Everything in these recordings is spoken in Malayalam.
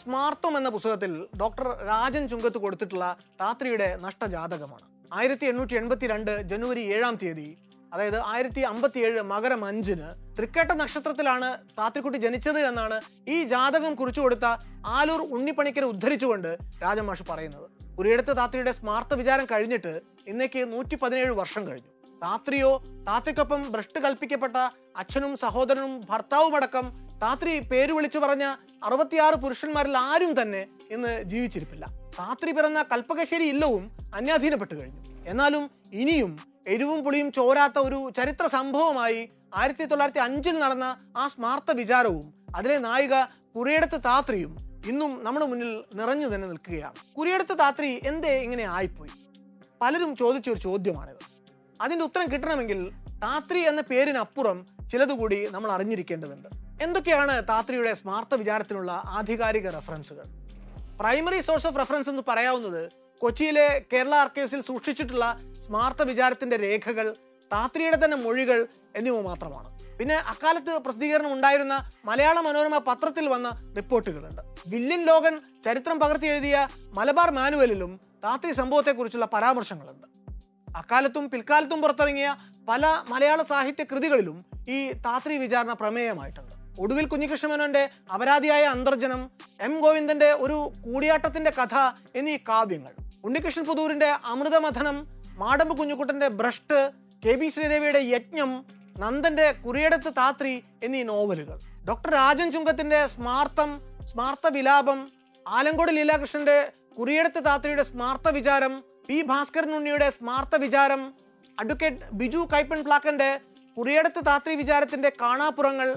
സ്മാർത്തം എന്ന പുസ്തകത്തിൽ ഡോക്ടർ രാജൻ ചുങ്കത്ത് കൊടുത്തിട്ടുള്ള താത്രിയുടെ നഷ്ടജാതകമാണ്. ആയിരത്തി എണ്ണൂറ്റി എൺപത്തി രണ്ട് ജനുവരി ഏഴാം തീയതി അതായത് ആയിരത്തി അമ്പത്തി ഏഴ് മകരം അഞ്ചിന് തൃക്കേട്ട നക്ഷത്രത്തിലാണ് താത്രിക്കുട്ടി ജനിച്ചത് എന്നാണ് ഈ ജാതകം കുറിച്ചു കൊടുത്ത ആലൂർ ഉണ്ണിപ്പണിക്കരെ ഉദ്ധരിച്ചുകൊണ്ട് രാജമാഷ് പറയുന്നത്. ഒരിടത്ത് താത്രിയുടെ സ്മാർത്ത വിചാരം കഴിഞ്ഞിട്ട് ഇന്നേക്ക് നൂറ്റി പതിനേഴ് വർഷം കഴിഞ്ഞു. താത്രിയോ താത്രിക്കൊപ്പം ഭ്രഷ്ട് കൽപ്പിക്കപ്പെട്ട അച്ഛനും സഹോദരനും ഭർത്താവുമടക്കം താത്രി പേര് വിളിച്ചു പറഞ്ഞ അറുപത്തിയാറ് പുരുഷന്മാരിൽ ആരും തന്നെ ഇന്ന് ജീവിച്ചിരിപ്പില്ല. താത്രി പിറന്ന കൽപ്പകശ്ശേരി ഇല്ലവും അന്യാധീനപ്പെട്ടു കഴിഞ്ഞു. എന്നാലും ഇനിയും എരിവും പുളിയും ചോരാത്ത ഒരു ചരിത്ര സംഭവമായി ആയിരത്തി തൊള്ളായിരത്തി അഞ്ചിൽ നടന്ന ആ സ്മാർത്ത വിചാരവും അതിലെ നായിക കുറിയെടുത്ത് താത്രിയും ഇന്നും നമ്മുടെ മുന്നിൽ നിറഞ്ഞു തന്നെ നിൽക്കുകയാണ്. കുറിയെടുത്ത് താത്രി എന്തേ ഇങ്ങനെ ആയിപ്പോയി? പലരും ചോദിച്ച ഒരു ചോദ്യമാണിത്. അതിന്റെ ഉത്തരം കിട്ടണമെങ്കിൽ താത്രി എന്ന പേരിനപ്പുറം ചിലതുകൂടി നമ്മൾ അറിഞ്ഞിരിക്കേണ്ടതുണ്ട്. എന്തൊക്കെയാണ് താത്രിയുടെ സ്മാർത്ത വിചാരത്തിനുള്ള ആധികാരിക റെഫറൻസുകൾ പ്രൈമറി സോഴ്സ് ഓഫ് റെഫറൻസ് എന്ന് പറയാവുന്നത് കൊച്ചിയിലെ കേരള ആർക്കൈവ്സിൽ സൂക്ഷിച്ചിട്ടുള്ള സ്മാർത്ത വിചാരത്തിന്റെ രേഖകൾ താത്രിയുടെ തന്നെ മൊഴികൾ എന്നിവ മാത്രമാണ്. പിന്നെ അക്കാലത്ത് പ്രസിദ്ധീകരണം ഉണ്ടായിരുന്ന മലയാള മനോരമ പത്രത്തിൽ വന്ന റിപ്പോർട്ടുകളുണ്ട്. വില്യൻ ലോഗൻ ചരിത്രം പകർത്തി എഴുതിയ മലബാർ മാനുവലിലും താത്രി സംഭവത്തെക്കുറിച്ചുള്ള പരാമർശങ്ങളുണ്ട്. അക്കാലത്തും പിൽക്കാലത്തും പുറത്തിറങ്ങിയ പല മലയാള സാഹിത്യ കൃതികളിലും ഈ താത്രി വിചാരണ പ്രമേയമായിട്ടുണ്ട്. ഒടുവിൽ കുഞ്ഞികൃഷ്ണമേനോന്റെ അപരാധിയായ അന്തർജനം എം ഗോവിന്ദന്റെ ഒരു കൂടിയാട്ടത്തിന്റെ കഥ എന്നീ കാവ്യങ്ങൾ. ഉണ്ണികൃഷ്ണൻ പുതൂരിന്റെ അമൃതമഥനം മാടമ്പ് കുഞ്ഞുകുട്ടന്റെ ഭ്രഷ്ട് കെ ബി ശ്രീദേവിയുടെ യജ്ഞം നന്ദന്റെ കുറിയടത്ത് താത്രി എന്നീ നോവലുകൾ. ഡോക്ടർ രാജൻ ചുങ്കത്തിന്റെ സ്മാർത്തം സ്മാർത്ത വിലാപം ആലങ്കോട് ലീലാകൃഷ്ണന്റെ കുറിയടത്ത് താത്രിയുടെ സ്മാർത്ത വിചാരം പി ഭാസ്കരൻ ഉണ്ണിയുടെ സ്മാർത്ത വിചാരം അഡ്വക്കേറ്റ് ബിജു കൈപ്പൻ പ്ലാക്കന്റെ കുറിയടത്ത് താത്രി വിചാരത്തിന്റെ കാണാപ്പുറങ്ങൾ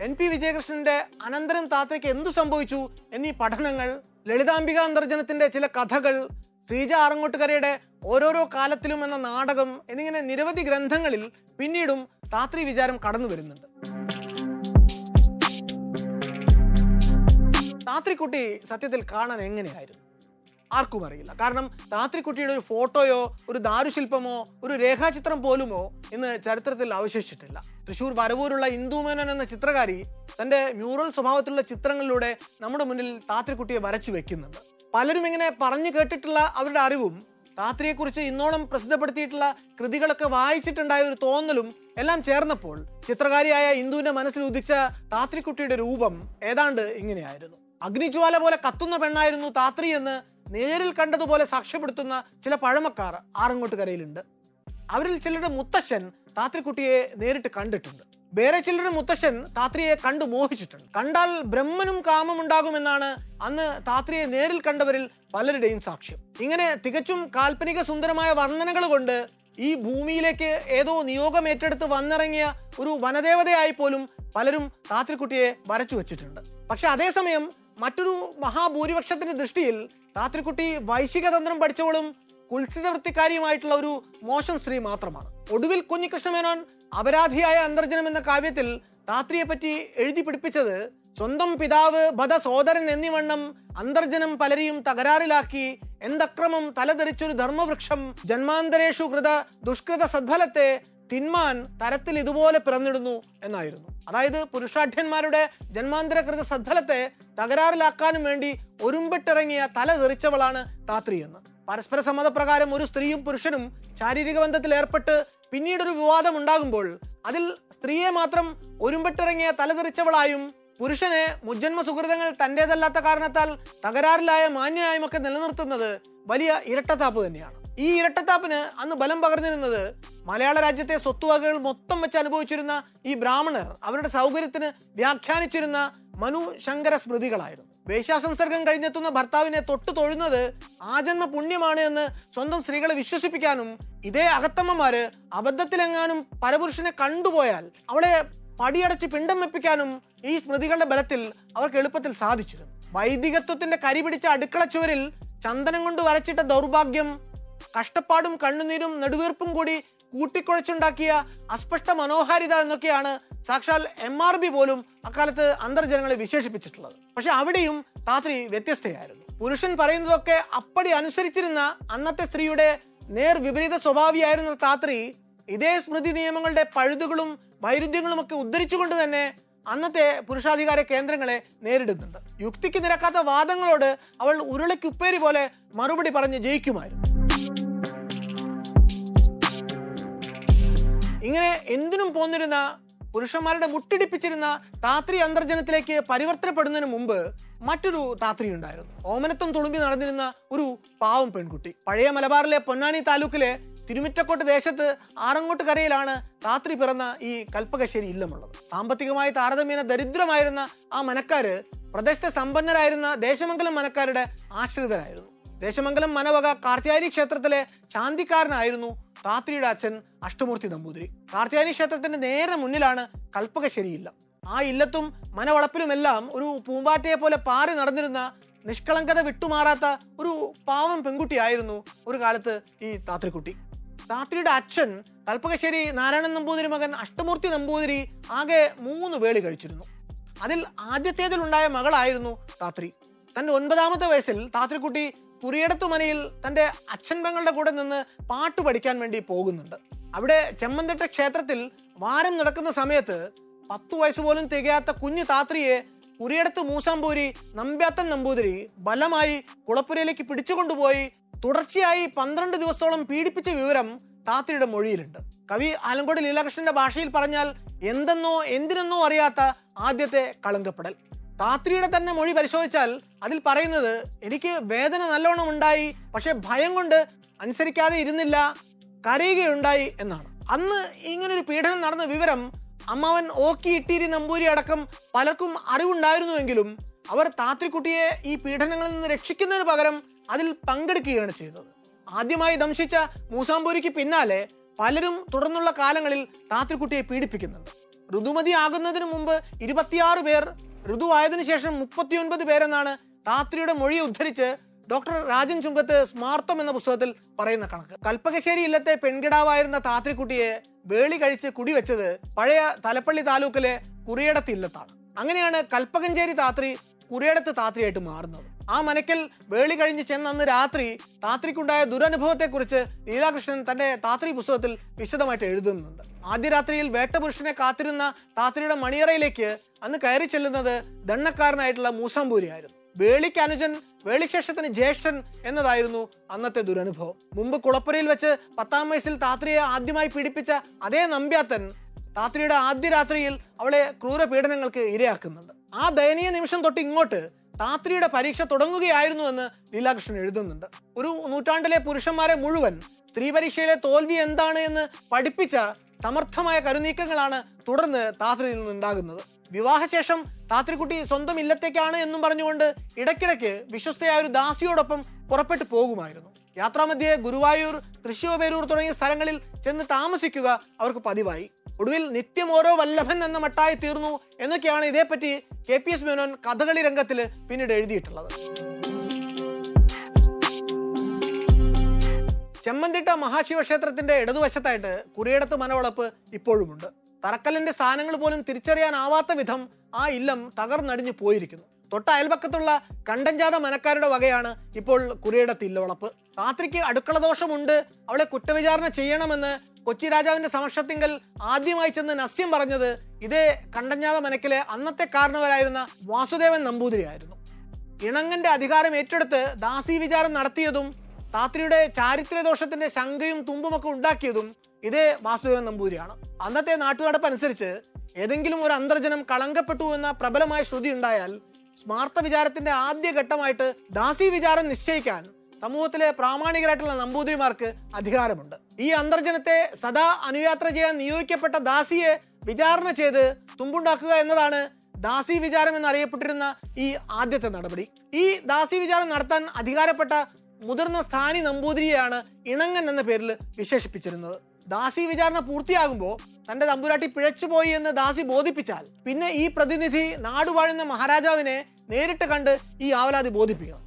എൻ പി വിജയകൃഷ്ണന്റെ അനന്തരം താത്തയ്ക്ക് എന്തു സംഭവിച്ചു എന്നീ പഠനങ്ങൾ ലളിതാംബിക അന്തർജനത്തിന്റെ ചില കഥകൾ ശ്രീജ ആറങ്ങോട്ടുകരയുടെ ഓരോരോ കാലത്തിലും എന്ന നാടകം എന്നിങ്ങനെ നിരവധി ഗ്രന്ഥങ്ങളിൽ പിന്നീടും താത്രി വിചാരം കടന്നു വരുന്നുണ്ട്. താത്രിക്കുട്ടി സത്യത്തിൽ കാണാൻ എങ്ങനെയായിരുന്നു? ആർക്കും അറിയില്ല. കാരണം താത്രിക്കുട്ടിയുടെ ഒരു ഫോട്ടോയോ ഒരു ദാരുശില്പമോ ഒരു രേഖാചിത്രം പോലുമോ ഇന്ന് ചരിത്രത്തിൽ അവശേഷിച്ചിട്ടില്ല. തൃശൂർ വരവൂരുള്ള ഇന്ദുമേനൻ എന്ന ചിത്രകാരി തന്റെ മ്യൂറൽ സ്വഭാവത്തിലുള്ള ചിത്രങ്ങളിലൂടെ നമ്മുടെ മുന്നിൽ താത്രിക്കുട്ടിയെ വരച്ചു വെക്കുന്നുണ്ട്. പലരും ഇങ്ങനെ പറഞ്ഞു കേട്ടിട്ടുള്ള അവരുടെ അറിവും താത്രിയെക്കുറിച്ച് ഇന്നോളം പ്രസിദ്ധപ്പെടുത്തിയിട്ടുള്ള കൃതികളൊക്കെ വായിച്ചിട്ടുണ്ടായ ഒരു തോന്നലും എല്ലാം ചേർന്നപ്പോൾ ചിത്രകാരിയായ ഇന്ദുവിന്റെ മനസ്സിൽ ഉദിച്ച താത്രിക്കുട്ടിയുടെ രൂപം ഏതാണ്ട് ഇങ്ങനെയായിരുന്നു. അഗ്നിജ്വാല പോലെ കത്തുന്ന പെണ്ണായിരുന്നു താത്രി എന്ന് നേരിൽ കണ്ടതുപോലെ സാക്ഷ്യപ്പെടുത്തുന്ന ചില പഴമക്കാർ ആറങ്ങോട്ടുകരയിലുണ്ട്. അവരിൽ ചിലരുടെ മുത്തശ്ശൻ താത്രിക്കുട്ടിയെ നേരിട്ട് കണ്ടിട്ടുണ്ട്. വേറെ ചിലരുടെ മുത്തശ്ശൻ താത്രിയെ കണ്ടു മോഹിച്ചിട്ടുണ്ട്. കണ്ടാൽ ബ്രഹ്മനും കാമമുണ്ടാകുമെന്നാണ് അന്ന് താത്രിയെ നേരിൽ കണ്ടവരിൽ പലരുടെയും സാക്ഷ്യം. ഇങ്ങനെ തികച്ചും കാൽപ്പനിക സുന്ദരമായ വർണനകൾ കൊണ്ട് ഈ ഭൂമിയിലേക്ക് ഏതോ നിയോഗം ഏറ്റെടുത്ത് വന്നിറങ്ങിയ ഒരു വനദേവതയായി പോലും പലരും താത്രിക്കുട്ടിയെ വരച്ചു വച്ചിട്ടുണ്ട്. പക്ഷെ അതേസമയം മറ്റൊരു മഹാഭൂരിപക്ഷത്തിന്റെ ദൃഷ്ടിയിൽ താത്രിക്കുട്ടി വൈശിക തന്ത്രം പഠിച്ചവളും കുൽസിത വൃത്തിക്കാരിയുമായിട്ടുള്ള ഒരു മോശം സ്ത്രീ മാത്രമാണ്. ഒടുവിൽ കുഞ്ഞികൃഷ്ണമേനോൻ അപരാധിയായ അന്തർജനം എന്ന കാവ്യത്തിൽ താത്രിയെ പറ്റി എഴുതി പിടിപ്പിച്ചത് സ്വന്തം പിതാവ് ബധ സോദരൻ എന്നിവണ്ണം അന്തർജനം പലരെയും തകരാറിലാക്കി എന്തക്രമം തലതെറിച്ചൊരു ധർമ്മവൃക്ഷം ജന്മാന്തരേഷു കൃത ദുഷ്കൃത സദ്ഫലത്തെ തിന്മാൻ തരത്തിൽ ഇതുപോലെ പിറന്നിടുന്നു എന്നായിരുന്നു. അതായത് പുരുഷാഠ്യന്മാരുടെ ജന്മാന്തരകൃത സദ്ധലത്തെ തകരാറിലാക്കാനും വേണ്ടി ഒരുമ്പെട്ടിറങ്ങിയ തല തെറിച്ചവളാണ് താത്രി എന്ന്. പരസ്പര സമ്മതപ്രകാരം ഒരു സ്ത്രീയും പുരുഷനും ശാരീരിക ബന്ധത്തിൽ ഏർപ്പെട്ട് പിന്നീടൊരു വിവാദം ഉണ്ടാകുമ്പോൾ അതിൽ സ്ത്രീയെ മാത്രം ഒരുമ്പിട്ടിറങ്ങിയ തലതെറിച്ചവളായും പുരുഷനെ മുജ്ജന്മ സുഹൃതങ്ങൾ തന്റേതല്ലാത്ത കാരണത്താൽ തകരാറിലായ മാന്യനായും ഒക്കെ നിലനിർത്തുന്നത് വലിയ ഇരട്ടത്താപ്പ് തന്നെയാണ്. ഈ ഇരട്ടത്താപ്പിന് അന്ന് ബലം പകർന്നിരുന്നത് മലയാള രാജ്യത്തെ സ്വത്തുവകകൾ മൊത്തം വെച്ച് അനുഭവിച്ചിരുന്ന ഈ ബ്രാഹ്മണർ അവരുടെ സൗകര്യത്തിന് വ്യാഖ്യാനിച്ചിരുന്ന മനു ശങ്കര സ്മൃതികളായിരുന്നു. വേശ്യാസംസർഗം കഴിഞ്ഞെത്തുന്ന ഭർത്താവിനെ തൊട്ടു തൊഴുന്നത് ആജന്മ പുണ്യമാണ് എന്ന് സ്വന്തം സ്ത്രീകളെ വിശ്വസിപ്പിക്കാനും ഇതേ അകത്തമ്മമാര് അബദ്ധത്തിലെങ്ങാനും പരപുരുഷനെ കണ്ടുപോയാൽ അവളെ പടിയടച്ച് പിണ്ടം വെപ്പിക്കാനും ഈ സ്മൃതികളുടെ ബലത്തിൽ അവർക്ക് എളുപ്പത്തിൽ സാധിച്ചിരുന്നു. വൈദികത്വത്തിന്റെ കരിപിടിച്ച അടുക്കള ചുവരിൽ ചന്ദനം കൊണ്ട് വരച്ചിട്ട ദൗർഭാഗ്യം കഷ്ടപ്പാടും കണ്ണുനീരും നെടുവീർപ്പും കൂടി കൂട്ടിക്കുഴച്ചുണ്ടാക്കിയ അസ്പഷ്ട മനോഹാരിത എന്നൊക്കെയാണ് സാക്ഷാൽ എം ആർ ബി പോലും അക്കാലത്ത് അന്തർജനങ്ങളെ വിശേഷിപ്പിച്ചിട്ടുള്ളത്. പക്ഷെ അവിടെയും താത്രി വ്യത്യസ്തയായിരുന്നു. പുരുഷൻ പറയുന്നതൊക്കെ അപ്പടി അനുസരിച്ചിരുന്ന അന്നത്തെ സ്ത്രീയുടെ നേർ വിപരീത സ്വഭാവിയായിരുന്ന താത്രി ഇതേ സ്മൃതി നിയമങ്ങളുടെ പഴുതുകളും വൈരുദ്ധ്യങ്ങളും ഒക്കെ ഉദ്ധരിച്ചുകൊണ്ട് തന്നെ അന്നത്തെ പുരുഷാധികാര കേന്ദ്രങ്ങളെ നേരിടുന്നുണ്ട്. യുക്തിക്ക് നിരക്കാത്ത വാദങ്ങളോട് അവൾ ഉരുളയ്ക്കുപ്പേരി പോലെ മറുപടി പറഞ്ഞ് ജയിക്കുമായിരുന്നു. ഇങ്ങനെ എന്തിനും പോന്നിരുന്ന പുരുഷന്മാരുടെ മുട്ടിടിപ്പിച്ചിരുന്ന താത്രി അന്തർജനത്തിലേക്ക് പരിവർത്തനപ്പെടുന്നതിന് മുമ്പ് മറ്റൊരു താത്രി ഉണ്ടായിരുന്നു. ഓമനത്വം തുളുമ്പി നടന്നിരുന്ന ഒരു പാവം പെൺകുട്ടി. പഴയ മലബാറിലെ പൊന്നാനി താലൂക്കിലെ തിരുമിറ്റക്കോട്ട് ദേശത്ത് ആറങ്ങോട്ട് കരയിലാണ് താത്രി പിറന്ന ഈ കൽപ്പകശ്ശേരി ഇല്ലമുള്ളത്. സാമ്പത്തികമായി താരതമ്യേന ദരിദ്രമായിരുന്ന ആ മനക്കാര് പ്രദേശത്തെ സമ്പന്നരായിരുന്ന ദേശമംഗലം മനക്കാരുടെ ആശ്രിതരായിരുന്നു. ദേശമംഗലം മനവക കാർത്തിയാരി ക്ഷേത്രത്തിലെ ശാന്തിക്കാരനായിരുന്നു താത്രിയുടെ അച്ഛൻ അഷ്ടമൂർത്തി നമ്പൂതിരി. കാർത്യായനി ക്ഷേത്രത്തിന്റെ നേരെ മുന്നിലാണ് കൽപ്പകശ്ശേരി ഇല്ലം ആ ഇല്ലത്തും മനവളപ്പിലുമെല്ലാം ഒരു പൂമ്പാറ്റയെ പോലെ പാറി നടന്നിരുന്ന നിഷ്കളങ്കത വിട്ടുമാറാത്ത ഒരു പാവം പെൺകുട്ടിയായിരുന്നു ഒരു കാലത്ത് ഈ താത്രിക്കുട്ടി താത്രിയുടെ അച്ഛൻ കൽപ്പകശ്ശേരി നാരായണൻ നമ്പൂതിരി മകൻ അഷ്ടമൂർത്തി നമ്പൂതിരി ആകെ മൂന്ന് വേളി കഴിച്ചിരുന്നു. അതിൽ ആദ്യത്തേതിലുണ്ടായ മകളായിരുന്നു താത്രി തന്റെ ഒൻപതാമത്തെ വയസ്സിൽ താത്രിക്കുട്ടി കുറിയടത്തു മനയിൽ തന്റെ അച്ഛൻ പെങ്ങളുടെ കൂടെ നിന്ന് പാട്ട് പഠിക്കാൻ വേണ്ടി പോകുന്നുണ്ട്. അവിടെ ചെമ്മന്തിട്ട ക്ഷേത്രത്തിൽ വാരം നടക്കുന്ന സമയത്ത് പത്തു വയസ്സ് പോലും തികയാത്ത കുഞ്ഞു താത്രിയെ കുറിയടത്ത് മൂസാമ്പൂരി നമ്പ്യാത്തൻ നമ്പൂതിരി ബലമായി കുളപ്പുരയിലേക്ക് പിടിച്ചുകൊണ്ടുപോയി തുടർച്ചയായി പന്ത്രണ്ട് ദിവസത്തോളം പീഡിപ്പിച്ച വിവരം താത്രിയുടെ മൊഴിയിലുണ്ട്. കവി ആലങ്കോട് ലീലാകൃഷ്ണന്റെ ഭാഷയിൽ പറഞ്ഞാൽ എന്തെന്നോ എന്തിനെന്നോ അറിയാത്ത ആദ്യത്തെ കളങ്കപ്പെടൽ. താത്രിയുടെ തന്നെ മൊഴി പരിശോധിച്ചാൽ അതിൽ പറയുന്നത് എനിക്ക് വേദന നല്ലോണം ഉണ്ടായി പക്ഷെ ഭയം കൊണ്ട് അനുസരിക്കാതെ ഇരുന്നില്ല കരയുകയുണ്ടായി എന്നാണ്. അന്ന് ഇങ്ങനൊരു പീഡനം നടന്ന വിവരം അമ്മാവൻ ഓക്കി ഇട്ടീരി നമ്പൂരി അടക്കം പലർക്കും അറിവുണ്ടായിരുന്നുവെങ്കിലും അവർ താത്രിക്കുട്ടിയെ ഈ പീഡനങ്ങളിൽ നിന്ന് രക്ഷിക്കുന്നതിന് പകരം അതിൽ പങ്കെടുക്കുകയാണ് ചെയ്തത്. ആദ്യമായി ദംശിച്ച മൂസാമ്പൂരിക്ക് പിന്നാലെ പലരും തുടർന്നുള്ള കാലങ്ങളിൽ താത്രിക്കുട്ടിയെ പീഡിപ്പിക്കുന്നുണ്ട്. ഋതുമതി ആകുന്നതിന് മുമ്പ് ഇരുപത്തിയാറ് പേർ ഋതുവായതിനു ശേഷം മുപ്പത്തിയൊൻപത് പേരെന്നാണ് താത്രിയുടെ മൊഴി ഉദ്ധരിച്ച് ഡോക്ടർ രാജൻ ചുങ്കത്ത് സ്മാർത്ഥം എന്ന പുസ്തകത്തിൽ പറയുന്ന കണക്ക്. കൽപ്പകശ്ശേരി ഇല്ലത്തെ പെൺകിടാവായിരുന്ന താത്രിക്കുട്ടിയെ വേളി കഴിച്ച് കുടിവെച്ചത് പഴയ തലപ്പള്ളി താലൂക്കിലെ കുറിയടത്ത് ഇല്ലത്താണ്. അങ്ങനെയാണ് കൽപ്പകഞ്ചേരി താത്രി കുറിയടത്ത് താത്രിയായിട്ട് മാറുന്നത്. ആ മനക്കൽ വേളി കഴിഞ്ഞ് ചെന്ന അന്ന് രാത്രി താത്രിക്കുണ്ടായ ദുരനുഭവത്തെക്കുറിച്ച് ലീലാകൃഷ്ണൻ തന്റെ താത്രി പുസ്തകത്തിൽ വിശദമായിട്ട് എഴുതുന്നുണ്ട്. ആദ്യ രാത്രിയിൽ വേട്ടപുരുഷനെ കാത്തിരുന്ന താത്രിയുടെ മണിയറയിലേക്ക് അന്ന് കയറി ചെല്ലുന്നത് ദണ്ണക്കാരനായിട്ടുള്ള മൂസാമ്പൂരി ആയിരുന്നു വേളിക്ക് അനുജൻ വേളിശേഷത്തിന് ജ്യേഷ്ഠൻ എന്നതായിരുന്നു അന്നത്തെ ദുരനുഭവം. മുമ്പ് കുളപ്പുരയിൽ വെച്ച് പത്താം വയസ്സിൽ താത്രിയെ ആദ്യമായി പീഡിപ്പിച്ച അതേ നമ്പ്യാത്തൻ താത്രിയുടെ ആദ്യ രാത്രിയിൽ അവളെ ക്രൂരപീഡനങ്ങൾക്ക് ഇരയാക്കുന്നുണ്ട്. ആ ദയനീയ നിമിഷം തൊട്ട് ഇങ്ങോട്ട് താത്രിയുടെ പരീക്ഷ തുടങ്ങുകയായിരുന്നു എന്ന് ലീലാകൃഷ്ണൻ എഴുതുന്നുണ്ട്. ഒരു നൂറ്റാണ്ടിലെ പുരുഷന്മാരെ മുഴുവൻ സ്ത്രീ പരീക്ഷയിലെ തോൽവി എന്താണ് എന്ന് പഠിപ്പിച്ച സമർത്ഥമായ കരുനീക്കങ്ങളാണ് തുടർന്ന് താത്രിയിൽ നിന്നുണ്ടാകുന്നത് വിവാഹശേഷം താത്രിക്കുട്ടി സ്വന്തം ഇല്ലത്തേക്കാണ് എന്നും പറഞ്ഞുകൊണ്ട് ഇടയ്ക്കിടയ്ക്ക് വിശ്വസ്തയായ ഒരു ദാസിയോടൊപ്പം പുറപ്പെട്ടു പോകുമായിരുന്നു. യാത്രാമധ്യേ ഗുരുവായൂർ തൃശ്ശൂർ തുടങ്ങിയ സ്ഥലങ്ങളിൽ ചെന്ന് താമസിക്കുക അവർക്ക് പതിവായി. ഒടുവിൽ നിത്യം ഓരോ വല്ലഭൻ എന്ന മട്ടായി തീർന്നു എന്നൊക്കെയാണ് ഇതേപ്പറ്റി K P S Menon Kathakali രംഗത്തിൽ പിന്നീട് എഴുതിയിട്ടുള്ളത്. ചെമ്മന്തിട്ട മഹാശിവക്ഷേത്രത്തിന്റെ ഇടതുവശത്തായിട്ട് കുറിയടത്ത് മനവളപ്പ് ഇപ്പോഴുമുണ്ട്. തറക്കല്ലിന്റെ സ്ഥാനങ്ങൾ പോലും തിരിച്ചറിയാനാവാത്ത വിധം ആ ഇല്ലം തകർന്നടിഞ്ഞു പോയിരിക്കുന്നു. തൊട്ട അയൽപക്കത്തുള്ള കണ്ടഞ്ചാത മനക്കാരുടെ വകയാണ് ഇപ്പോൾ കുറിയടത്ത് ഇല്ലവളപ്പ്. രാത്രിക്ക് അടുക്കള ദോഷമുണ്ട് അവളെ കുറ്റവിചാരണ ചെയ്യണമെന്ന് കൊച്ചി രാജാവിന്റെ സമക്ഷത്തിങ്കൽ ആദ്യമായി ചെന്ന് നസ്യം പറഞ്ഞത് ഇതേ കണ്ടഞ്ഞാത മനക്കിലെ അന്നത്തെ കാരണവരായിരുന്ന വാസുദേവൻ നമ്പൂതിരിയായിരുന്നു. ഇണങ്ങന്റെ അധികാരം ഏറ്റെടുത്ത് ദാസി വിചാരം നടത്തിയതും താത്രിയുടെ ചാരിത്രദോഷത്തിന്റെ ശങ്കയും തുമ്പുമൊക്കെ ഉണ്ടാക്കിയതും ഇതേ വാസുദേവൻ നമ്പൂതിരിയാണ്. അന്നത്തെ നാട്ടുനടപ്പ് അനുസരിച്ച് ഏതെങ്കിലും ഒരു അന്തർജനം കളങ്കപ്പെട്ടു എന്ന പ്രബലമായ ശ്രുതി ഉണ്ടായാൽ സ്മാർത്ഥ വിചാരത്തിന്റെ ആദ്യ ഘട്ടമായിട്ട് ദാസി വിചാരം നിശ്ചയിക്കാൻ സമൂഹത്തിലെ പ്രാമാണികരായിട്ടുള്ള നമ്പൂതിരിമാർക്ക് അധികാരമുണ്ട്. ഈ അന്തർജനത്തെ സദാ അനുയാത്ര ചെയ്യാൻ നിയോഗിക്കപ്പെട്ട ദാസിയെ വിചാരണ ചെയ്ത് തുമ്പുണ്ടാക്കുക എന്നതാണ് ദാസി വിചാരം എന്നറിയപ്പെട്ടിരുന്ന ഈ ആദ്യത്തെ നടപടി. ഈ ദാസി വിചാരം നടത്താൻ അധികാരപ്പെട്ട മുതിർന്ന സ്ഥാനി നമ്പൂതിരിയാണ് ഇണങ്ങൻ എന്ന പേരിൽ വിശേഷിപ്പിച്ചിരുന്നത്. ദാസി വിചാരണ പൂർത്തിയാകുമ്പോൾ തന്റെ തമ്പുരാട്ടി പിഴച്ചുപോയി എന്ന് ദാസി ബോധിപ്പിച്ചാൽ പിന്നെ ഈ പ്രതിനിധി നാടുവാഴുന്ന മഹാരാജാവിനെ നേരിട്ട് കണ്ട് ഈ ആവലാതി ബോധിപ്പിക്കണം.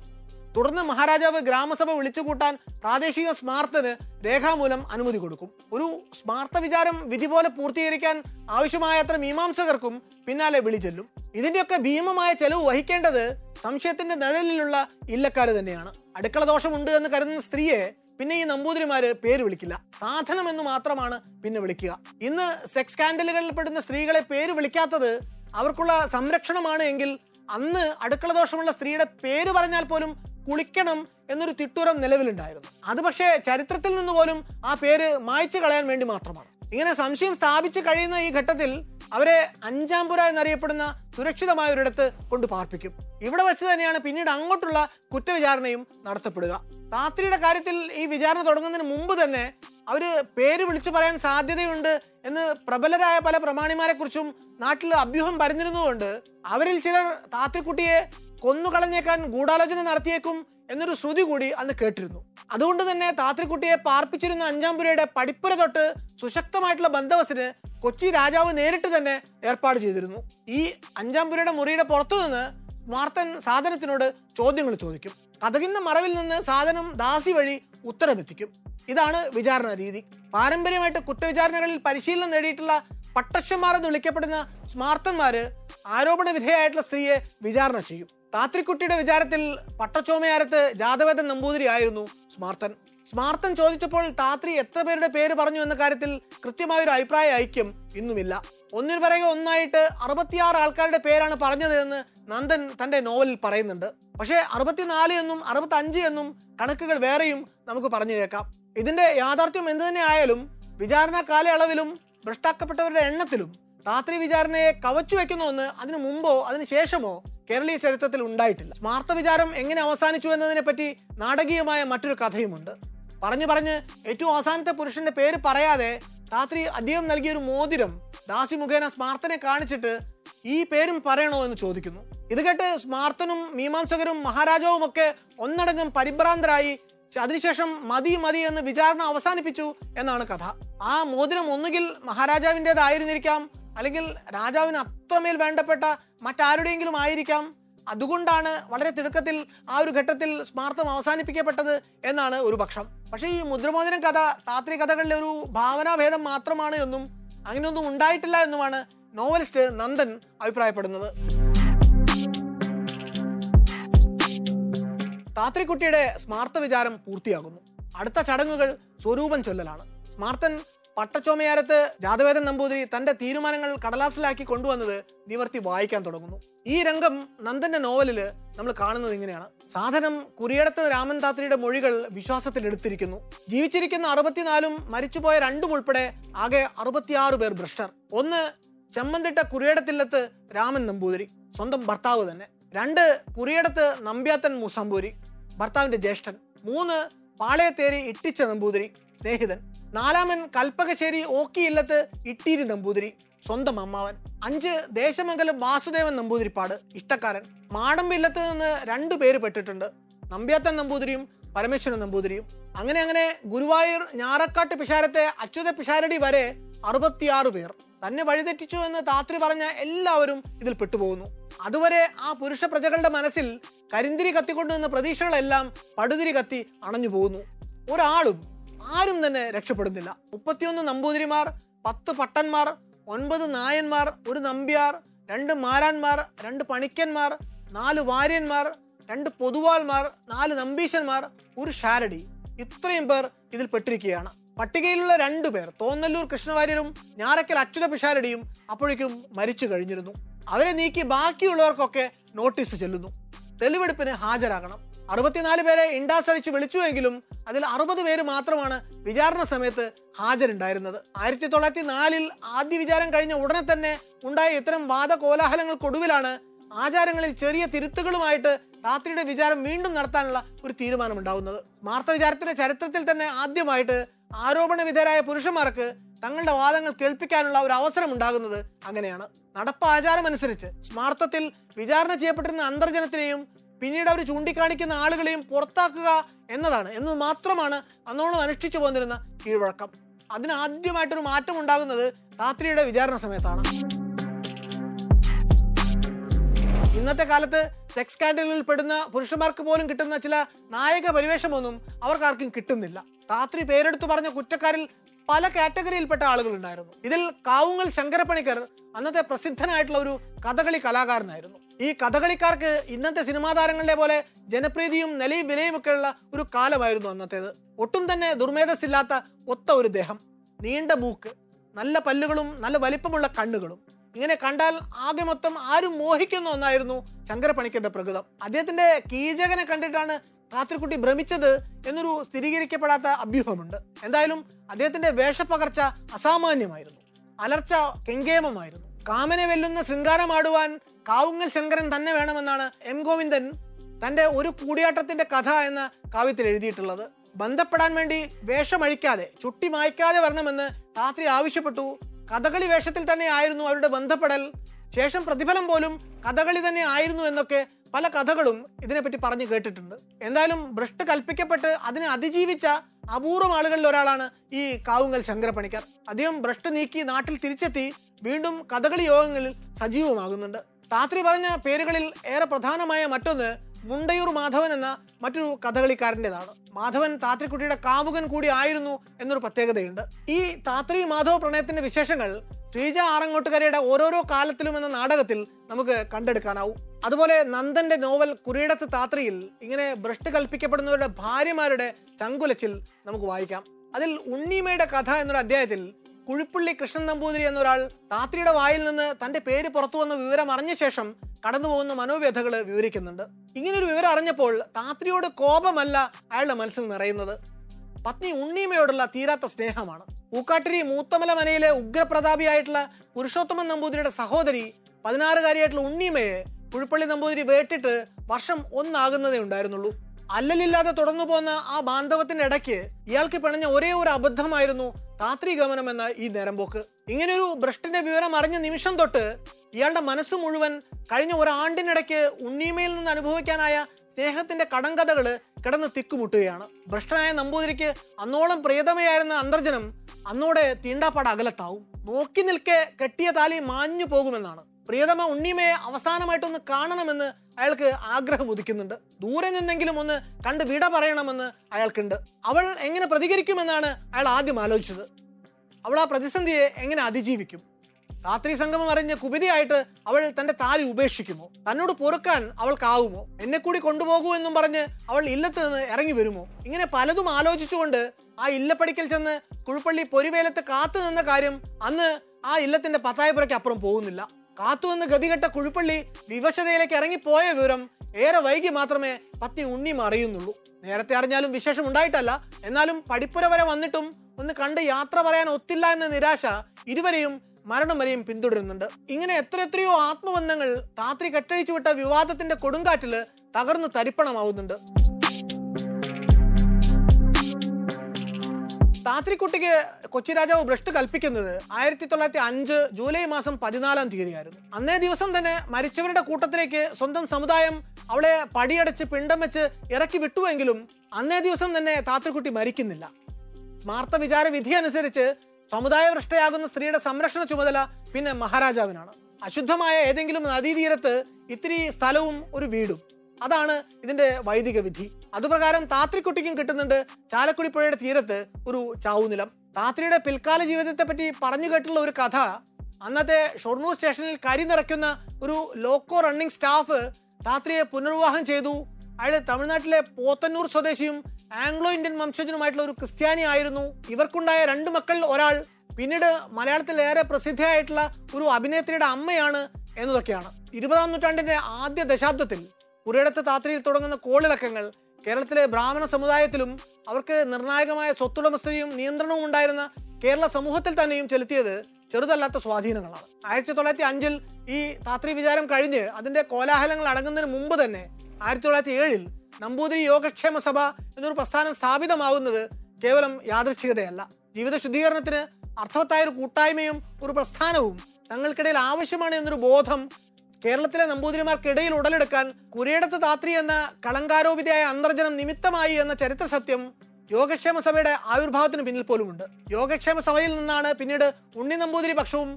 തുടർന്ന് മഹാരാജാവ് ഗ്രാമസഭ വിളിച്ചു കൂട്ടാൻ പ്രാദേശിക സ്മാർത്തന് രേഖാമൂലം അനുമതി കൊടുക്കും. ഒരു സ്മാർത്ത വിചാരം വിധി പോലെ പൂർത്തീകരിക്കാൻ ആവശ്യമായത്ര മീമാംസകർക്കും പിന്നാലെ വിളിച്ചെല്ലും ഇതിന്റെയൊക്കെ ഭീമമായ ചെലവ് വഹിക്കേണ്ടത് സംശയത്തിന്റെ നിഴലിലുള്ള ഇല്ലക്കാർ തന്നെയാണ്. അടുക്കള ദോഷമുണ്ട് എന്ന് കരുതുന്ന സ്ത്രീയെ പിന്നെ ഈ നമ്പൂതിരിമാര് പേര് വിളിക്കില്ല. സാധനം എന്ന് മാത്രമാണ് പിന്നെ വിളിക്കുക. ഇന്ന് സെക്സ് സ്കാൻഡലുകളിൽ പെടുന്ന സ്ത്രീകളെ പേര് വിളിക്കാത്തത് അവർക്കുള്ള സംരക്ഷണമാണ് എങ്കിൽ അന്ന് അടുക്കള ദോഷമുള്ള സ്ത്രീയുടെ പേര് പറഞ്ഞാൽ പോലും കുളിക്കണം എന്നൊരു തിട്ടൂരം നിലവിലുണ്ടായിരുന്നു. അത് പക്ഷേ ചരിത്രത്തിൽ നിന്ന് പോലും ആ പേര് മായ്ച്ചു കളയാൻ വേണ്ടി മാത്രമാണ്. ഇങ്ങനെ സംശയം സ്ഥാപിച്ചു കഴിയുന്ന ഈ ഘട്ടത്തിൽ അവരെ അഞ്ചാംപുര എന്നറിയപ്പെടുന്ന സുരക്ഷിതമായ ഒരിടത്ത് കൊണ്ട് പാർപ്പിക്കും. ഇവിടെ വെച്ച് തന്നെയാണ് പിന്നീട് അങ്ങോട്ടുള്ള കുറ്റവിചാരണയും നടത്തപ്പെടുക. താത്രിയുടെ കാര്യത്തിൽ ഈ വിചാരണ തുടങ്ങുന്നതിന് മുമ്പ് തന്നെ അവർ പേര് വിളിച്ചു പറയാൻ സാധ്യതയുണ്ട് എന്ന് പ്രബലരായ പല പ്രമാണിമാരെ കുറിച്ചും നാട്ടിൽ അഭ്യൂഹം പരന്നിരുന്നുകൊണ്ട് അവരിൽ ചിലർ താത്രിക്കുട്ടിയെ കൊന്നുകളഞ്ഞേക്കാൻ ഗൂഢാലോചന നടത്തിയേക്കും എന്നൊരു ശ്രുതി കൂടി അന്ന് കേട്ടിരുന്നു. അതുകൊണ്ട് തന്നെ താത്രിക്കുട്ടിയെ പാർപ്പിച്ചിരുന്ന അഞ്ചാംപുരയുടെ പടിപ്പുര തൊട്ട് സുശക്തമായിട്ടുള്ള ബന്ധവസിന് കൊച്ചി രാജാവ് നേരിട്ട് തന്നെ ഏർപ്പാട് ചെയ്തിരുന്നു. ഈ അഞ്ചാംപുരയുടെ മുറിയുടെ പുറത്തുനിന്ന് സ്മാർത്തൻ സാധനത്തിനോട് ചോദ്യങ്ങൾ ചോദിക്കും. കഥകിന്റെ മറവിൽ നിന്ന് സാധനം ദാസി വഴി ഉത്തരമെത്തിക്കും. ഇതാണ് വിചാരണ രീതി. പാരമ്പര്യമായിട്ട് കുറ്റവിചാരണകളിൽ പരിശീലനം നേടിയിട്ടുള്ള പട്ടശ്ശന്മാർ എന്ന് വിളിക്കപ്പെടുന്ന സ്മാർത്തന്മാര് ആരോപണ വിധേയമായിട്ടുള്ള സ്ത്രീയെ വിചാരണ ചെയ്യും. താത്രിക്കുട്ടിയുടെ വിചാരത്തിൽ പട്ടച്ചോമയാരത്ത് ജാതവേദൻ നമ്പൂതിരി ആയിരുന്നു സ്മാർത്തൻ. സ്മാർത്തൻ ചോദിച്ചപ്പോൾ താത്രി എത്ര പേരുടെ പേര് പറഞ്ഞു എന്ന കാര്യത്തിൽ കൃത്യമായ ഒരു അഭിപ്രായ ഐക്യം ഇന്നുമില്ല. ഒന്നിനു പിറകെ ഒന്നായിട്ട് അറുപത്തിയാറ് ആൾക്കാരുടെ പേരാണ് പറഞ്ഞത് എന്ന് നന്ദൻ തന്റെ നോവലിൽ പറയുന്നുണ്ട്. പക്ഷേ അറുപത്തിനാല് എന്നും അറുപത്തി അഞ്ച് എന്നും കണക്കുകൾ വേറെയും നമുക്ക് പറഞ്ഞു കേൾക്കാം. ഇതിന്റെ യാഥാർത്ഥ്യം എന്തു തന്നെ ആയാലും വിചാരണ കാലയളവിലും ഭ്രഷ്ടാക്കപ്പെട്ടവരുടെ എണ്ണത്തിലും രാത്രി വിചാരണയെ കവച്ചു വെക്കുന്ന ഒന്ന് അതിനു മുമ്പോ അതിനു ശേഷമോ കേരളീയ ചരിത്രത്തിൽ ഉണ്ടായിട്ടില്ല. സ്മാർത്ത വിചാരം എങ്ങനെ അവസാനിച്ചു എന്നതിനെ പറ്റി നാടകീയമായ മറ്റൊരു കഥയുമുണ്ട്. പറഞ്ഞു പറഞ്ഞ് ഏറ്റവും അവസാനത്തെ പുരുഷന്റെ പേര് പറയാതെ രാത്രി അദ്ദേഹം നൽകിയ ഒരു മോതിരം ദാസി മുഖേന സ്മാർത്തനെ കാണിച്ചിട്ട് ഈ പേരും പറയണോ എന്ന് ചോദിക്കുന്നു. ഇത് കേട്ട് സ്മാർത്തനും മീമാംസകരും മഹാരാജാവും ഒക്കെ ഒന്നടങ്കം പരിഭ്രാന്തരായി അതിനുശേഷം മതി മതി എന്ന് വിചാരണ അവസാനിപ്പിച്ചു എന്നാണ് കഥ. ആ മോതിരം ഒന്നുകിൽ മഹാരാജാവിന്റെതായിരുന്നിരിക്കാം അല്ലെങ്കിൽ രാജാവിന് അത്രമേൽ വേണ്ടപ്പെട്ട മറ്റാരുടെയെങ്കിലും ആയിരിക്കാം. അതുകൊണ്ടാണ് വളരെ തിടുക്കത്തിൽ ആ ഒരു ഘട്ടത്തിൽ സ്മാർത്ഥം അവസാനിപ്പിക്കപ്പെട്ടത് എന്നാണ് ഒരു പക്ഷം. പക്ഷേ ഈ മുദ്രമോചനം കഥ താത്രി കഥകളിലെ ഒരു ഭാവനാഭേദം മാത്രമാണ് എന്നും അങ്ങനെയൊന്നും ഉണ്ടായിട്ടില്ല എന്നുമാണ് നോവലിസ്റ്റ് നന്ദൻ അഭിപ്രായപ്പെടുന്നത്. താത്രിക്കുട്ടിയുടെ സ്മാർത്ഥ വിചാരം പൂർത്തിയാകുന്നു. അടുത്ത ചടങ്ങുകൾ സ്വരൂപം ചൊല്ലലാണ്. സ്മാർത്തൻ പട്ടച്ചോമയാരത്ത് ജാതവേദൻ നമ്പൂതിരി തന്റെ തീരുമാനങ്ങൾ കടലാസിലാക്കി കൊണ്ടുവന്നത് നിവർത്തി വായിക്കാൻ തുടങ്ങുന്നു. ഈ രംഗം നന്ദന്റെ നോവലിൽ നമ്മൾ കാണുന്നത് ഇങ്ങനെയാണ്. സാധനം കുരിയടത്ത് രാമൻ താത്രിയുടെ മൊഴികൾ വിശ്വാസത്തിൽ എടുത്തിരിക്കുന്നു. ജീവിച്ചിരിക്കുന്ന അറുപത്തിനാലും മരിച്ചുപോയ രണ്ടും ഉൾപ്പെടെ ആകെ അറുപത്തിയാറ് പേർ ഭ്രഷ്ടർ. ഒന്ന് ചെമ്മന്തിട്ട കുരിയടത്തില്ലത്ത് രാമൻ നമ്പൂതിരി സ്വന്തം ഭർത്താവ് തന്നെ. രണ്ട് കുരിയടത്ത് നമ്പ്യാത്തൻ മുസമ്പൂരി ഭർത്താവിന്റെ ജ്യേഷ്ഠൻ. മൂന്ന് പാളയത്തേരി ഇട്ടിച്ച നമ്പൂതിരി സ്നേഹിതൻ. നാലാമൻ കൽപ്പകശ്ശേരി ഓക്കി ഇല്ലത്ത് ഇട്ടീരി നമ്പൂതിരി. സ്വന്തം അമ്മാവൻ. അഞ്ച് ദേശമംഗലം വാസുദേവൻ നമ്പൂതിരിപ്പാട്. ഇഷ്ടക്കാരൻ. മാടമ്പില്ലത്ത് നിന്ന് രണ്ടു പേര് പെട്ടിട്ടുണ്ട്. നമ്പ്യാത്തൻ നമ്പൂതിരിയും പരമേശ്വരൻ നമ്പൂതിരിയും. അങ്ങനെ അങ്ങനെ ഗുരുവായൂർ ഞാറക്കാട്ട് പിഷാരത്തെ അച്യുത പിഷാരടി വരെ അറുപത്തിയാറ് പേർ. തന്നെ വഴിതെറ്റിച്ചു എന്ന് താത്രി പറഞ്ഞ എല്ലാവരും ഇതിൽ പെട്ടുപോകുന്നു. അതുവരെ ആ പുരുഷ പ്രജകളുടെ മനസ്സിൽ കരിന്തിരി കത്തിക്കൊണ്ടുവന്ന പ്രതീക്ഷകളെല്ലാം പടുതിരി കത്തി അണഞ്ഞു പോകുന്നു ഒരാളും ആരും തന്നെ രക്ഷപ്പെടുന്നില്ല. മുപ്പത്തിയൊന്ന് നമ്പൂതിരിമാർ പത്ത് പട്ടന്മാർ ഒൻപത് നായന്മാർ ഒരു നമ്പ്യാർ രണ്ട് മാരാന്മാർ രണ്ട് പണിക്കന്മാർ നാല് വാര്യന്മാർ രണ്ട് പൊതുവാൾമാർ നാല് നമ്പീശന്മാർ ഒരു ഷാരടി ഇത്രയും പേർ ഇതിൽ പെട്ടിരിക്കുകയാണ്. പട്ടികയിലുള്ള രണ്ടു പേർ തോന്നല്ലൂർ കൃഷ്ണവാര്യരും ഞാറക്കൽ അച്യുത പിഷാരടിയും അപ്പോഴേക്കും മരിച്ചു കഴിഞ്ഞിരുന്നു. അവരെ നീക്കി ബാക്കിയുള്ളവർക്കൊക്കെ നോട്ടീസ് ചെല്ലുന്നു. തെളിവെടുപ്പിന് ഹാജരാകണം. അറുപത്തിനാല് പേരെ ഇൻഡാസ് അടിച്ച് വിളിച്ചുവെങ്കിലും അതിൽ അറുപത് പേര് മാത്രമാണ് വിചാരണ സമയത്ത് ഹാജരുണ്ടായിരുന്നത്. ആയിരത്തി തൊള്ളായിരത്തി നാലിൽ ആദ്യ വിചാരം കഴിഞ്ഞ ഉടനെ തന്നെ ഉണ്ടായ ഇത്തരം വാദകോലാഹലങ്ങൾക്കൊടുവിലാണ് ആചാരങ്ങളിൽ ചെറിയ തിരുത്തുകളുമായിട്ട് രാത്രിയുടെ വിചാരം വീണ്ടും നടത്താനുള്ള ഒരു തീരുമാനമുണ്ടാവുന്നത്. മാർത്ത വിചാരത്തിന്റെ ചരിത്രത്തിൽ തന്നെ ആദ്യമായിട്ട് ആരോപണ വിധേയരായ പുരുഷന്മാർക്ക് തങ്ങളുടെ വാദങ്ങൾ കേൾപ്പിക്കാനുള്ള ഒരു അവസരം ഉണ്ടാകുന്നത് അങ്ങനെയാണ്. നടപ്പ് ആചാരമനുസരിച്ച് സ്മാർത്ഥത്തിൽ വിചാരണ ചെയ്യപ്പെട്ടിരുന്ന അന്തർജനത്തിനെയും പിന്നീട് അവർ ചൂണ്ടിക്കാണിക്കുന്ന ആളുകളെയും പുറത്താക്കുക എന്നതാണ്. എന്നത് മാത്രമാണ് അന്നോളം അനുഷ്ഠിച്ചു പോന്നിരുന്ന കീഴ്വഴക്കം. അതിനാദ്യമായിട്ടൊരു മാറ്റം ഉണ്ടാകുന്നത് രാത്രിയുടെ വിചാരണ സമയത്താണ്. ഇന്നത്തെ കാലത്ത് സെക്സ് സ്കാൻഡലിൽ പെടുന്ന പുരുഷന്മാർക്ക് പോലും കിട്ടുന്ന ചില നായക പരിവേഷമൊന്നും അവർക്കാർക്കും കിട്ടുന്നില്ല. താത്രി പേരെടുത്തു പറഞ്ഞ കുറ്റക്കാരിൽ പല കാറ്റഗറിയിൽപ്പെട്ട ആളുകളുണ്ടായിരുന്നു. ഇതിൽ കാവുങ്ങൽ ശങ്കരപ്പണിക്കർ അന്നത്തെ പ്രസിദ്ധനായിട്ടുള്ള ഒരു കഥകളി കലാകാരനായിരുന്നു. ഈ കഥകളിക്കാർക്ക് ഇന്നത്തെ സിനിമാ താരങ്ങളുടെ പോലെ ജനപ്രീതിയും നിലയും വിലയും ഒക്കെയുള്ള ഒരു കാലമായിരുന്നു അന്നത്തേത്. ഒട്ടും തന്നെ ദുർമേധസ്സില്ലാത്ത ഒത്ത ഒരു ദേഹം. നീണ്ട മൂക്ക് നല്ല പല്ലുകളും നല്ല വലിപ്പമുള്ള കണ്ണുകളും. ഇങ്ങനെ കണ്ടാൽ ആകെ മൊത്തം ആരും മോഹിക്കുന്ന ഒന്നായിരുന്നു ശങ്കരപ്പണിക്കന്റെ പ്രകൃതം. അദ്ദേഹത്തിന്റെ കീചകനെ കണ്ടിട്ടാണ് കാത്തിരിക്കുട്ടി ഭ്രമിച്ചത് എന്നൊരു സ്ഥിരീകരിക്കപ്പെടാത്ത അഭ്യൂഹമുണ്ട്. എന്തായാലും അദ്ദേഹത്തിന്റെ വേഷപ്പകർച്ച അസാമാന്യമായിരുന്നു. അലർച്ച കെങ്കേമമായിരുന്നു. കാമനെ വെല്ലുന്ന ശൃംഗാരമാടുവാൻ കാവുങ്ങൽ ശങ്കരൻ തന്നെ വേണമെന്നാണ് എം ഗോവിന്ദൻ തന്റെ ഒരു കൂടിയാട്ടത്തിന്റെ കഥ എന്ന കാവ്യത്തിൽ എഴുതിയിട്ടുള്ളത്. ബന്ധപ്പെടാൻ വേണ്ടി വേഷമഴിക്കാതെ ചുട്ടി മായ്ക്കാതെ വരണമെന്ന് താത്രി ആവശ്യപ്പെട്ടു. കഥകളി വേഷത്തിൽ തന്നെ ആയിരുന്നു അവരുടെ ബന്ധപ്പെടൽ. ശേഷം പ്രതിഫലം പോലും കഥകളി തന്നെ ആയിരുന്നു എന്നൊക്കെ പല കഥകളും ഇതിനെപ്പറ്റി പറഞ്ഞു കേട്ടിട്ടുണ്ട്. എന്തായാലും ഭ്രഷ്ട് കൽപ്പിക്കപ്പെട്ട് അതിനെ അതിജീവിച്ച അപൂർവം ആളുകളിൽ ഒരാളാണ് ഈ കാവുങ്ങൽ ശങ്കരപ്പണിക്കർ. അദ്ദേഹം ഭ്രഷ്ട് നീക്കി നാട്ടിൽ തിരിച്ചെത്തി വീണ്ടും കഥകളി യോഗങ്ങളിൽ സജീവമാകുന്നുണ്ട്. താത്രി പറഞ്ഞ പേരുകളിൽ ഏറെ പ്രധാനമായ മറ്റൊന്ന് മുണ്ടയൂർ മാധവൻ എന്ന മറ്റൊരു കഥകളിക്കാരന്റെതാണ്. മാധവൻ താത്രിക്കുട്ടിയുടെ കാമുകൻ കൂടി ആയിരുന്നു എന്നൊരു പ്രത്യേകതയുണ്ട്. ഈ താത്രി മാധവ പ്രണയത്തിന്റെ വിശേഷങ്ങൾ ശ്രീജ ആറങ്ങോട്ടുകരയുടെ ഓരോരോ കാലത്തിലും എന്ന നാടകത്തിൽ നമുക്ക് കണ്ടെടുക്കാനാവും. അതുപോലെ നന്ദന്റെ നോവൽ കുറിയിടത്ത് താത്രിയിൽ ഇങ്ങനെ ഭ്രഷ്ട് കൽപ്പിക്കപ്പെടുന്നവരുടെ ഭാര്യമാരുടെ ചങ്കുലച്ചിൽ നമുക്ക് വായിക്കാം. അതിൽ ഉണ്ണീമയുടെ കഥ എന്നൊരു അധ്യായത്തിൽ കുഴിപ്പള്ളി കൃഷ്ണൻ നമ്പൂതിരി എന്നൊരാൾ താത്രിയുടെ വായിൽ നിന്ന് തന്റെ പേര് പുറത്തു വന്ന വിവരം അറിഞ്ഞ ശേഷം കടന്നു പോകുന്ന മനോവ്യഥകൾ വിവരിക്കുന്നുണ്ട്. ഇങ്ങനൊരു വിവരം അറിഞ്ഞപ്പോൾ താത്രിയോട് കോപമല്ല അയാളുടെ മനസ്സിൽ നിറയുന്നത്. പത്നി ഉണ്ണീമയോടുള്ള തീരാത്ത സ്നേഹമാണ്. പൂക്കാട്ടിരി മൂത്തമല മനയിലെ ഉഗ്രപ്രതാപിയായിട്ടുള്ള പുരുഷോത്തമൻ നമ്പൂതിരിയുടെ സഹോദരി പതിനാറുകാരിയായിട്ടുള്ള ഉണ്ണീമയെ പുഴുപ്പള്ളി നമ്പൂതിരി വേട്ടിട്ട് വർഷം ഒന്നാകുന്നതേ ഉണ്ടായിരുന്നുള്ളൂ. അല്ലലില്ലാതെ തുടർന്നു പോന്ന ആ ബാന്ധവത്തിന്റെ ഇടയ്ക്ക് ഇയാൾക്ക് പിണഞ്ഞ ഒരേ ഒരു അബദ്ധമായിരുന്നു താത്രി ഗമനം എന്ന ഈ നേരമ്പോക്ക് ഇങ്ങനെയൊരു ഭ്രഷ്ടിന്റെ വിവരം അറിഞ്ഞ നിമിഷം തൊട്ട് ഇയാളുടെ മനസ്സ് മുഴുവൻ കഴിഞ്ഞ ഒരാണ്ടിനിടയ്ക്ക് ഉണ്ണീമയിൽ നിന്ന് അനുഭവിക്കാനായ സ്നേഹത്തിന്റെ കടങ്കഥകൾ കിടന്ന് തിക്കുമുട്ടുകയാണ്. ഭ്രഷ്ടനായ നമ്പൂതിരിക്ക് അന്നോളം പ്രിയതമയായിരുന്ന അന്തർജനം അന്നോടെ തീണ്ടാപ്പാട് അകലത്താവും. നോക്കി നിൽക്കെ കെട്ടിയ താലി മാഞ്ഞു പോകുമെന്നാണ്. പ്രിയതമ ഉണ്ണിമയെ അവസാനമായിട്ടൊന്ന് കാണണമെന്ന് അയാൾക്ക് ആഗ്രഹം ഉദിക്കുന്നുണ്ട്. ദൂരെ നിന്നെങ്കിലും ഒന്ന് കണ്ട് വിട പറയണമെന്ന് അയാൾക്കുണ്ട്. അവൾ എങ്ങനെ പ്രതികരിക്കുമെന്നാണ് അയാൾ ആദ്യം ആലോചിച്ചത്. അവൾ ആ പ്രതിസന്ധിയെ എങ്ങനെ അതിജീവിക്കും? രാത്രി സംഗമം അറിഞ്ഞ കുപിതയായിട്ട് അവൾ തന്റെ താലി ഉപേക്ഷിക്കുമോ? തന്നോട് പൊറുക്കാൻ അവൾക്കാവുമോ? എന്നെ കൂടി കൊണ്ടുപോകൂ എന്നും പറഞ്ഞ് അവൾ ഇല്ലത്ത് നിന്ന് ഇറങ്ങി വരുമോ? ഇങ്ങനെ പലതും ആലോചിച്ചുകൊണ്ട് ആ ഇല്ലപ്പടിക്കൽ ചെന്ന് കുഴുപ്പള്ളി പൊരിവേലത്ത് കാത്തു നിന്ന കാര്യം അന്ന് ആ ഇല്ലത്തിന്റെ പത്തായപ്പുറയ്ക്ക് അപ്പുറം പോകുന്നില്ല. കാത്തുവന്ന് ഗതികെട്ട കുഴിപ്പള്ളി വിവശതയിലേക്ക് ഇറങ്ങിപ്പോയ വിവരം ഏറെ വൈകി മാത്രമേ പത്നി ഉണ്ണി അറിയുന്നുള്ളൂ. നേരത്തെ അറിഞ്ഞാലും വിശേഷം ഉണ്ടായിട്ടല്ല. എന്നാലും പടിപ്പുര വരെ വന്നിട്ടും ഒന്ന് കണ്ട് യാത്ര പറയാൻ ഒത്തില്ല എന്ന നിരാശ ഇരുവരെയും മരണം വരെയും പിന്തുടരുന്നുണ്ട്. ഇങ്ങനെ എത്ര എത്രയോ ആത്മബന്ധങ്ങൾ താത്രി കെട്ടഴിച്ചു വിട്ട വിവാദത്തിന്റെ കൊടുങ്കാറ്റിൽ തകർന്നു തരിപ്പണമാവുന്നുണ്ട്. താത്രിക്കുട്ടിക്ക് കൊച്ചി രാജാവ് ഭ്രഷ്ട് കൽപ്പിക്കുന്നത് ആയിരത്തി തൊള്ളായിരത്തി അഞ്ച് ജൂലൈ മാസം പതിനാലാം തീയതിയായിരുന്നു. അന്നേ ദിവസം തന്നെ മരിച്ചവരുടെ കൂട്ടത്തിലേക്ക് സ്വന്തം സമുദായം അവളെ പടിയടച്ച് പിണ്ടം വെച്ച് ഇറക്കി വിട്ടുവെങ്കിലും അന്നേ ദിവസം തന്നെ താത്രിക്കുട്ടി മരിക്കുന്നില്ല. സ്മാർത്ഥ വിചാര വിധി അനുസരിച്ച് സമുദായ ഭ്രഷ്ടയാകുന്ന സ്ത്രീയുടെ സംരക്ഷണ ചുമതല പിന്നെ മഹാരാജാവിനാണ്. അശുദ്ധമായ ഏതെങ്കിലും നദീതീരത്ത് ഇത്തിരി സ്ഥലവും ഒരു വീടും. അതാണ് ഇതിന്റെ വൈദിക വിധി അതുപ്രകാരം താത്രിക്കുട്ടിക്കും കിട്ടുന്നുണ്ട് ചാലക്കുടി പുഴയുടെ തീരത്ത് ഒരു ചാവുനിലം. താത്രിയുടെ പിൽക്കാല ജീവിതത്തെ പറ്റി പറഞ്ഞു കേട്ടുള്ള ഒരു കഥ അന്നത്തെ ഷൊർണൂർ സ്റ്റേഷനിൽ കരി നിറയ്ക്കുന്ന ഒരു ലോക്കോ റണ്ണിംഗ് സ്റ്റാഫ് താത്രിയെ പുനർവിവാഹം ചെയ്തു. അയാൾ തമിഴ്നാട്ടിലെ പോത്തന്നൂർ സ്വദേശിയും ആംഗ്ലോ ഇന്ത്യൻ വംശജനുമായിട്ടുള്ള ഒരു ക്രിസ്ത്യാനി ആയിരുന്നു. ഇവർക്കുണ്ടായ രണ്ട് മക്കളിൽ ഒരാൾ പിന്നീട് മലയാളത്തിൽ ഏറെ പ്രസിദ്ധിയായിട്ടുള്ള ഒരു അഭിനേത്രിയുടെ അമ്മയാണ് എന്നതൊക്കെയാണ്. ഇരുപതാം നൂറ്റാണ്ടിന്റെ ആദ്യ ദശാബ്ദത്തിൽ പുരയിടത്ത് താത്രിയിൽ തുടങ്ങുന്ന കോളിളക്കങ്ങൾ കേരളത്തിലെ ബ്രാഹ്മണ സമുദായത്തിലും അവർക്ക് നിർണായകമായ സ്വത്തുടമസ്ഥതയും നിയന്ത്രണവും ഉണ്ടായിരുന്ന കേരള സമൂഹത്തിൽ തന്നെയും ചെലുത്തിയത് ചെറുതല്ലാത്ത സ്വാധീനങ്ങളാണ്. ആയിരത്തി തൊള്ളായിരത്തി അഞ്ചിൽ ഈ താത്രി വിചാരം കഴിഞ്ഞ് അതിന്റെ കോലാഹലങ്ങൾ അടങ്ങുന്നതിന് മുമ്പ് തന്നെ ആയിരത്തി തൊള്ളായിരത്തി ഏഴിൽ നമ്പൂതിരി യോഗക്ഷേമ സഭ എന്നൊരു പ്രസ്ഥാനം സ്ഥാപിതമാവുന്നത് കേവലം യാദൃച്ഛികതയല്ല. ജീവിത ശുദ്ധീകരണത്തിന് അർത്ഥവത്തായ ഒരു കൂട്ടായ്മയും ഒരു പ്രസ്ഥാനവും തങ്ങൾക്കിടയിൽ ആവശ്യമാണ് എന്നൊരു ബോധം കേരളത്തിലെ നമ്പൂതിരിമാർക്കിടയിൽ ഉടലെടുക്കാൻ കുരയിടത്ത് താത്രി എന്ന കളങ്കാരോപിതയായ അന്തർജനം നിമിത്തമായി എന്ന ചരിത്ര സത്യം യോഗക്ഷേമ സഭയുടെ ആവിർഭാവത്തിന് പിന്നിൽ പോലുമുണ്ട്. യോഗക്ഷേമ സഭയിൽ നിന്നാണ് പിന്നീട് ഉണ്ണി നമ്പൂതിരി പക്ഷവും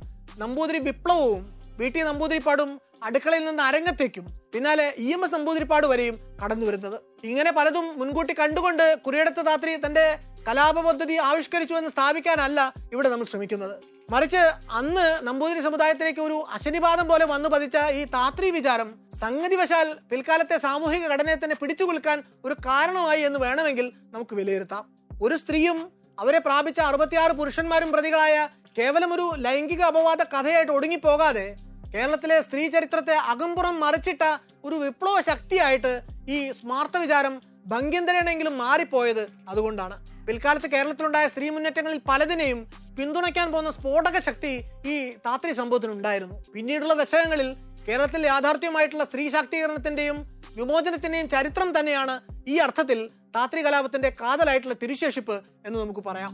നമ്പൂതിരി വിപ്ലവവും വി ടി നമ്പൂതിരിപ്പാടും അടുക്കളയിൽ നിന്ന് അരങ്ങത്തേക്കും പിന്നാലെ ഇ എം എസ് നമ്പൂതിരിപ്പാട് വരെയും കടന്നു വരുന്നത്. ഇങ്ങനെ പലതും മുൻകൂട്ടി കണ്ടുകൊണ്ട് കുരിയിടത്ത് താത്രി തന്റെ കലാപ പദ്ധതി ആവിഷ്കരിച്ചു എന്ന് സ്ഥാപിക്കാനല്ല ഇവിടെ നമ്മൾ ശ്രമിക്കുന്നത്. മറിച്ച് അന്ന് നമ്പൂതിരി സമുദായത്തിലേക്ക് ഒരു അശനിപാതം പോലെ വന്നു പതിച്ച ഈ താത്രി വിചാരം സംഗതിവശാൽ പിൽക്കാലത്തെ സാമൂഹിക ഘടനയെ തന്നെ പിടിച്ചു കുലുക്കാൻ ഒരു കാരണമായി എന്ന് വേണമെങ്കിൽ നമുക്ക് വിലയിരുത്താം. ഒരു സ്ത്രീയും അവരെ പ്രാപിച്ച അറുപത്തിയാറ് പുരുഷന്മാരും പ്രതികളായ കേവലം ഒരു ലൈംഗിക അപവാദ കഥയായിട്ട് ഒടുങ്ങിപ്പോകാതെ കേരളത്തിലെ സ്ത്രീ ചരിത്രത്തെ അകമ്പുറം മറിച്ചിട്ട ഒരു വിപ്ലവ ശക്തിയായിട്ട് ഈ സ്മാർത്ഥ വിചാരം ഭംഗ്യന്തരണെങ്കിലും മാറിപ്പോയത് അതുകൊണ്ടാണ്. പിൽക്കാലത്ത് കേരളത്തിലുണ്ടായ സ്ത്രീ മുന്നേറ്റങ്ങളിൽ പലതിനെയും പിന്തുണയ്ക്കാൻ പോകുന്ന സ്ഫോടക ശക്തി ഈ താത്രി സംഭവത്തിനുണ്ടായിരുന്നു പിന്നീടുള്ള ദശകങ്ങളിൽ കേരളത്തിൽ യാഥാർത്ഥ്യമായിട്ടുള്ള സ്ത്രീ ശാക്തീകരണത്തിന്റെയും വിമോചനത്തിന്റെയും ചരിത്രം തന്നെയാണ് ഈ അർത്ഥത്തിൽ താത്രി കലാപത്തിന്റെ കാതലായിട്ടുള്ള തിരുശേഷിപ്പ് എന്ന് നമുക്ക് പറയാം.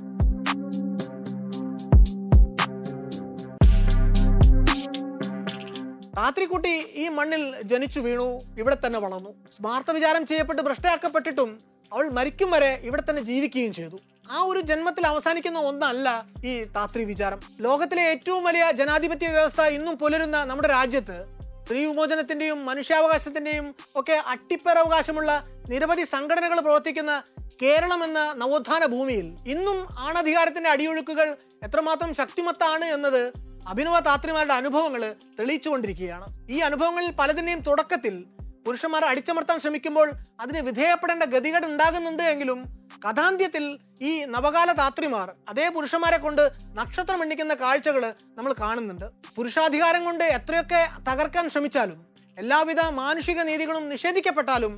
താത്രിക്കുട്ടി ഈ മണ്ണിൽ ജനിച്ചു വീണു ഇവിടെ തന്നെ വളർന്നു. സ്മാർത്ഥ വിചാരം ചെയ്യപ്പെട്ട് ഭ്രഷ്ടയാക്കപ്പെട്ടിട്ടും അവൾ മരിക്കും വരെ ഇവിടെ തന്നെ ജീവിക്കുകയും ചെയ്തു. ആ ഒരു ജന്മത്തിൽ അവസാനിക്കുന്ന ഒന്നല്ല ഈ താത്രി വിചാരം. ലോകത്തിലെ ഏറ്റവും വലിയ ജനാധിപത്യ വ്യവസ്ഥ ഇന്നും പുലരുന്ന നമ്മുടെ രാജ്യത്ത് സ്ത്രീ വിമോചനത്തിന്റെയും മനുഷ്യാവകാശത്തിന്റെയും ഒക്കെ അട്ടിപ്പേരവകാശമുള്ള നിരവധി സംഘടനകൾ പ്രവർത്തിക്കുന്ന കേരളം എന്ന നവോത്ഥാന ഭൂമിയിൽ ഇന്നും ആണധികാരത്തിന്റെ അടിയൊഴുക്കുകൾ എത്രമാത്രം ശക്തിമത്താണ് എന്നത് അഭിനവ താത്രിമാരുടെ അനുഭവങ്ങൾ തെളിയിച്ചുകൊണ്ടിരിക്കുകയാണ്. ഈ അനുഭവങ്ങളിൽ പലതിന്റെയും തുടക്കത്തിൽ പുരുഷന്മാർ അടിച്ചമർത്താൻ ശ്രമിക്കുമ്പോൾ അതിന് വിധേയപ്പെടേണ്ട ഗതികേട് ഉണ്ടാകുന്നുണ്ട് എങ്കിലും കഥാന്ത്യത്തിൽ ഈ നവകാല താത്രിമാർ അതേ പുരുഷന്മാരെ കൊണ്ട് നക്ഷത്രം എണ്ണിക്കുന്ന കാഴ്ചകൾ നമ്മൾ കാണുന്നുണ്ട്. പുരുഷാധികാരം കൊണ്ട് എത്രയൊക്കെ തകർക്കാൻ ശ്രമിച്ചാലും എല്ലാവിധ മാനുഷിക നീതികളും നിഷേധിക്കപ്പെട്ടാലും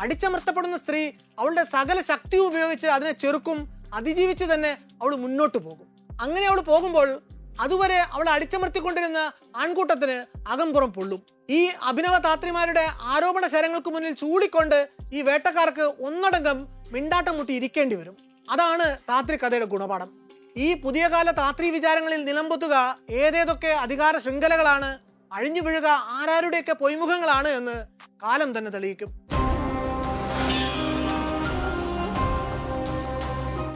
അടിച്ചമർത്തപ്പെടുന്ന സ്ത്രീ അവളുടെ സകല ശക്തിയും ഉപയോഗിച്ച് അതിനെ ചെറുക്കും അതിജീവിച്ച് തന്നെ അവൾ മുന്നോട്ട് പോകും. അങ്ങനെ അവൾ പോകുമ്പോൾ അതുവരെ അവളെ അടിച്ചമർത്തിക്കൊണ്ടിരുന്ന ആൺകൂട്ടത്തിന് അകംപുറം പൊള്ളും. ഈ അഭിനവ താത്രിമാരുടെ ആരോപണ ശരങ്ങൾക്ക് മുന്നിൽ ചൂളിക്കൊണ്ട് ഈ വേട്ടക്കാർക്ക് ഒന്നടങ്കം മിണ്ടാട്ടം മുട്ടി ഇരിക്കേണ്ടി വരും. അതാണ് താത്രി കഥയുടെ ഗുണപാഠം. ഈ പുതിയ കാല താത്രി വിചാരങ്ങളിൽ നിലംപൊത്തുക ഏതേതൊക്കെ അധികാര ശൃംഖലകളാണ് അഴിഞ്ഞു വീഴുക ആരാരുടെയൊക്കെ പൊയ്മുഖങ്ങളാണ് എന്ന് കാലം തന്നെ തെളിയിക്കും.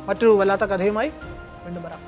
മറ്റൊരു വല്ലാത്ത കഥയുമായി വീണ്ടും വരാം.